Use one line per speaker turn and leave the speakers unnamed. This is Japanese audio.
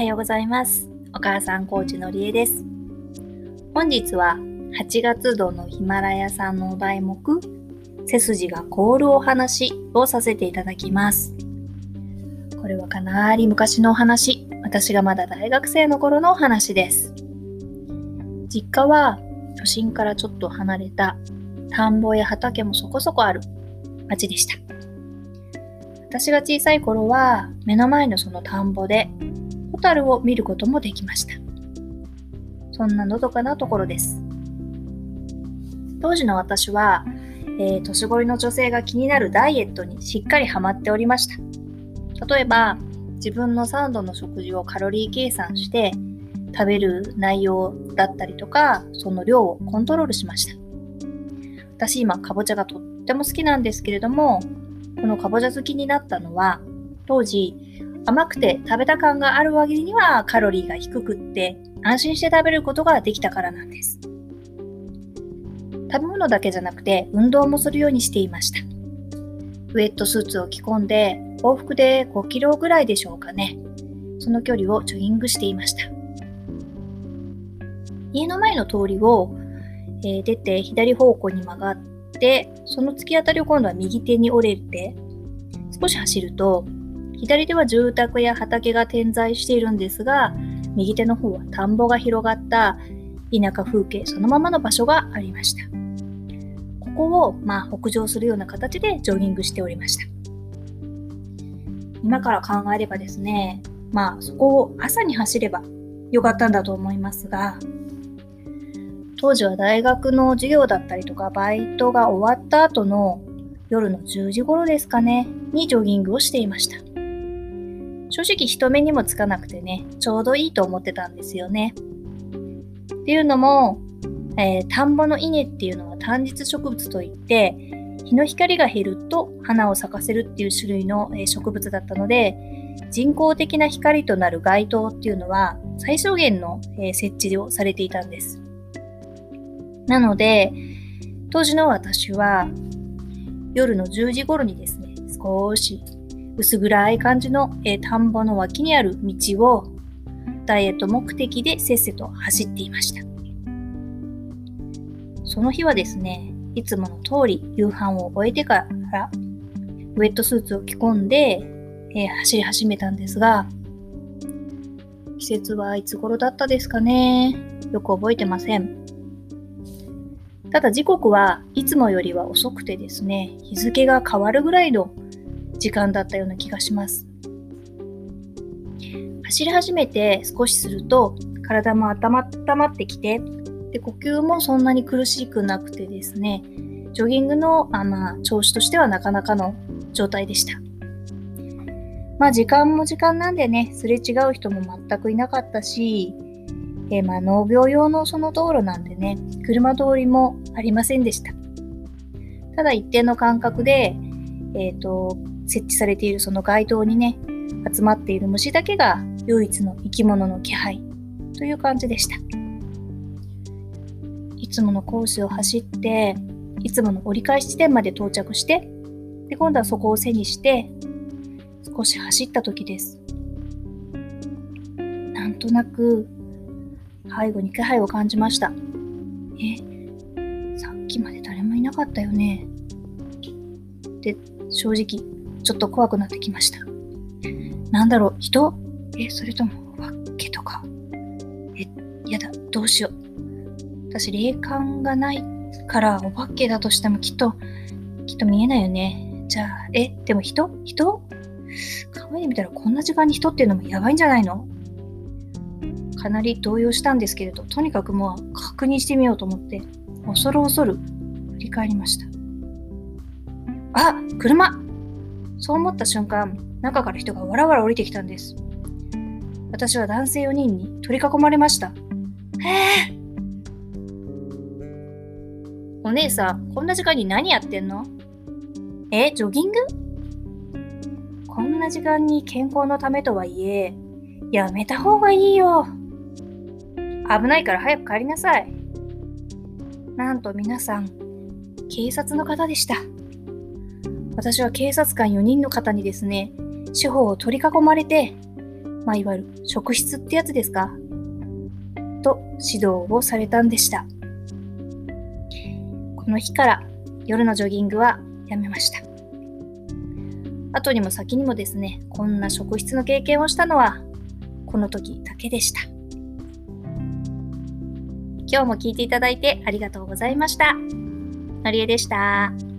はようございます。お母さんコーチのりえです。本日は8月度のヒマラヤさんのお題目、背筋が凍るお話をさせていただきます。これはかなり昔のお話。私がまだ大学生の頃のお話です。実家は都心からちょっと離れた田んぼや畑もそこそこある町でした。私が小さい頃は目の前のその田んぼでタルを見ることもできました。そんなのどかなところです。当時の私は、えー、年頃の女性が気になるダイエットにしっかりハマっておりました。例えば、自分の3度の食事をカロリー計算して食べる内容だったりとか、その量をコントロールしました。私今、かぼちゃがとっても好きなんですけれども、このかぼちゃ好きになったのは、当時、甘くて食べた感がある割にはカロリーが低くって安心して食べることができたからなんです。食べ物だけじゃなくて運動もするようにしていました。ウェットスーツを着込んで往復で5キロぐらいでしょうかね。その距離をジョギングしていました。家の前の通りを、え、出て左方向に曲がって、その突き当たりを今度は右手に折れて、少し走ると左手は住宅や畑が点在しているんですが、右手の方は田んぼが広がった田舎風景そのままの場所がありました。ここを、まあ、北上するような形でジョギングしておりました。今から考えればですね、まあ、そこを朝に走ればよかったんだと思いますが、当時は大学の授業だったりとか、バイトが終わった後の夜の10時頃ですかね、にジョギングをしていました。正直人目にもつかなくてね、ちょうどいいと思ってたんですよね。っていうのも、えー、田んぼの稲っていうのは単日植物といって、日の光が減ると花を咲かせるっていう種類の植物だったので、人工的な光となる街灯っていうのは最小限の設置をされていたんです。なので、当時の私は夜の10時頃にですね、少し薄暗い感じの、えー、田んぼの脇にある道をダイエット目的でせっせと走っていました。その日はですね、いつもの通り夕飯を終えてからウェットスーツを着込んで、えー、走り始めたんですが、季節はいつ頃だったですかね？よく覚えてません。ただ時刻はいつもよりは遅くてですね、日付が変わるぐらいの時間だったような気がします。走り始めて少しすると体も温まってきてで呼吸もそんなに苦しくなくてですねジョギングのあ、ま、調子としてはなかなかの状態でした。まあ時間も時間なんでね、すれ違う人も全くいなかったし、えー、まあ農業用のその道路なんでね、車通りもありませんでした。ただ一定の間隔で、えっ、ー、と、設置されているその街灯にね、集まっている虫だけが唯一の生き物の気配という感じでした。いつものコースを走って、いつもの折り返し地点まで到着して、で、今度はそこを背にして、少し走った時です。なんとなく、背後に気配を感じました。え、さっきまで誰もいなかったよね。で、正直、ちょっと怖くなってきました。なんだろう、人？え、それとも、お化けとか？え、やだ、どうしよう。私、霊感がないから、お化けだとしてもきっと、きっと見えないよね。じゃあ、え、でも人？人？考えてみたらこんな時間に人っていうのもやばいんじゃないの？かなり動揺したんですけれど、とにかくもう確認してみようと思って、恐る恐る振り返りました。あ車そう思った瞬間、中から人がわらわら降りてきたんです。私は男性4人に取り囲まれました。へえお姉さん、こんな時間に何やってんの？え、ジョギング？こんな時間に健康のためとはいえ、やめた方がいいよ。危ないから早く帰りなさい。なんと皆さん、警察の方でした。私は警察官4人の方にですね、司法を取り囲まれて、まあ、いわゆる職質ってやつですかと指導をされたんでした。この日から夜のジョギングはやめました。後にも先にもですね、こんな職質の経験をしたのはこの時だけでした。今日も聞いていただいてありがとうございました。のりえでした。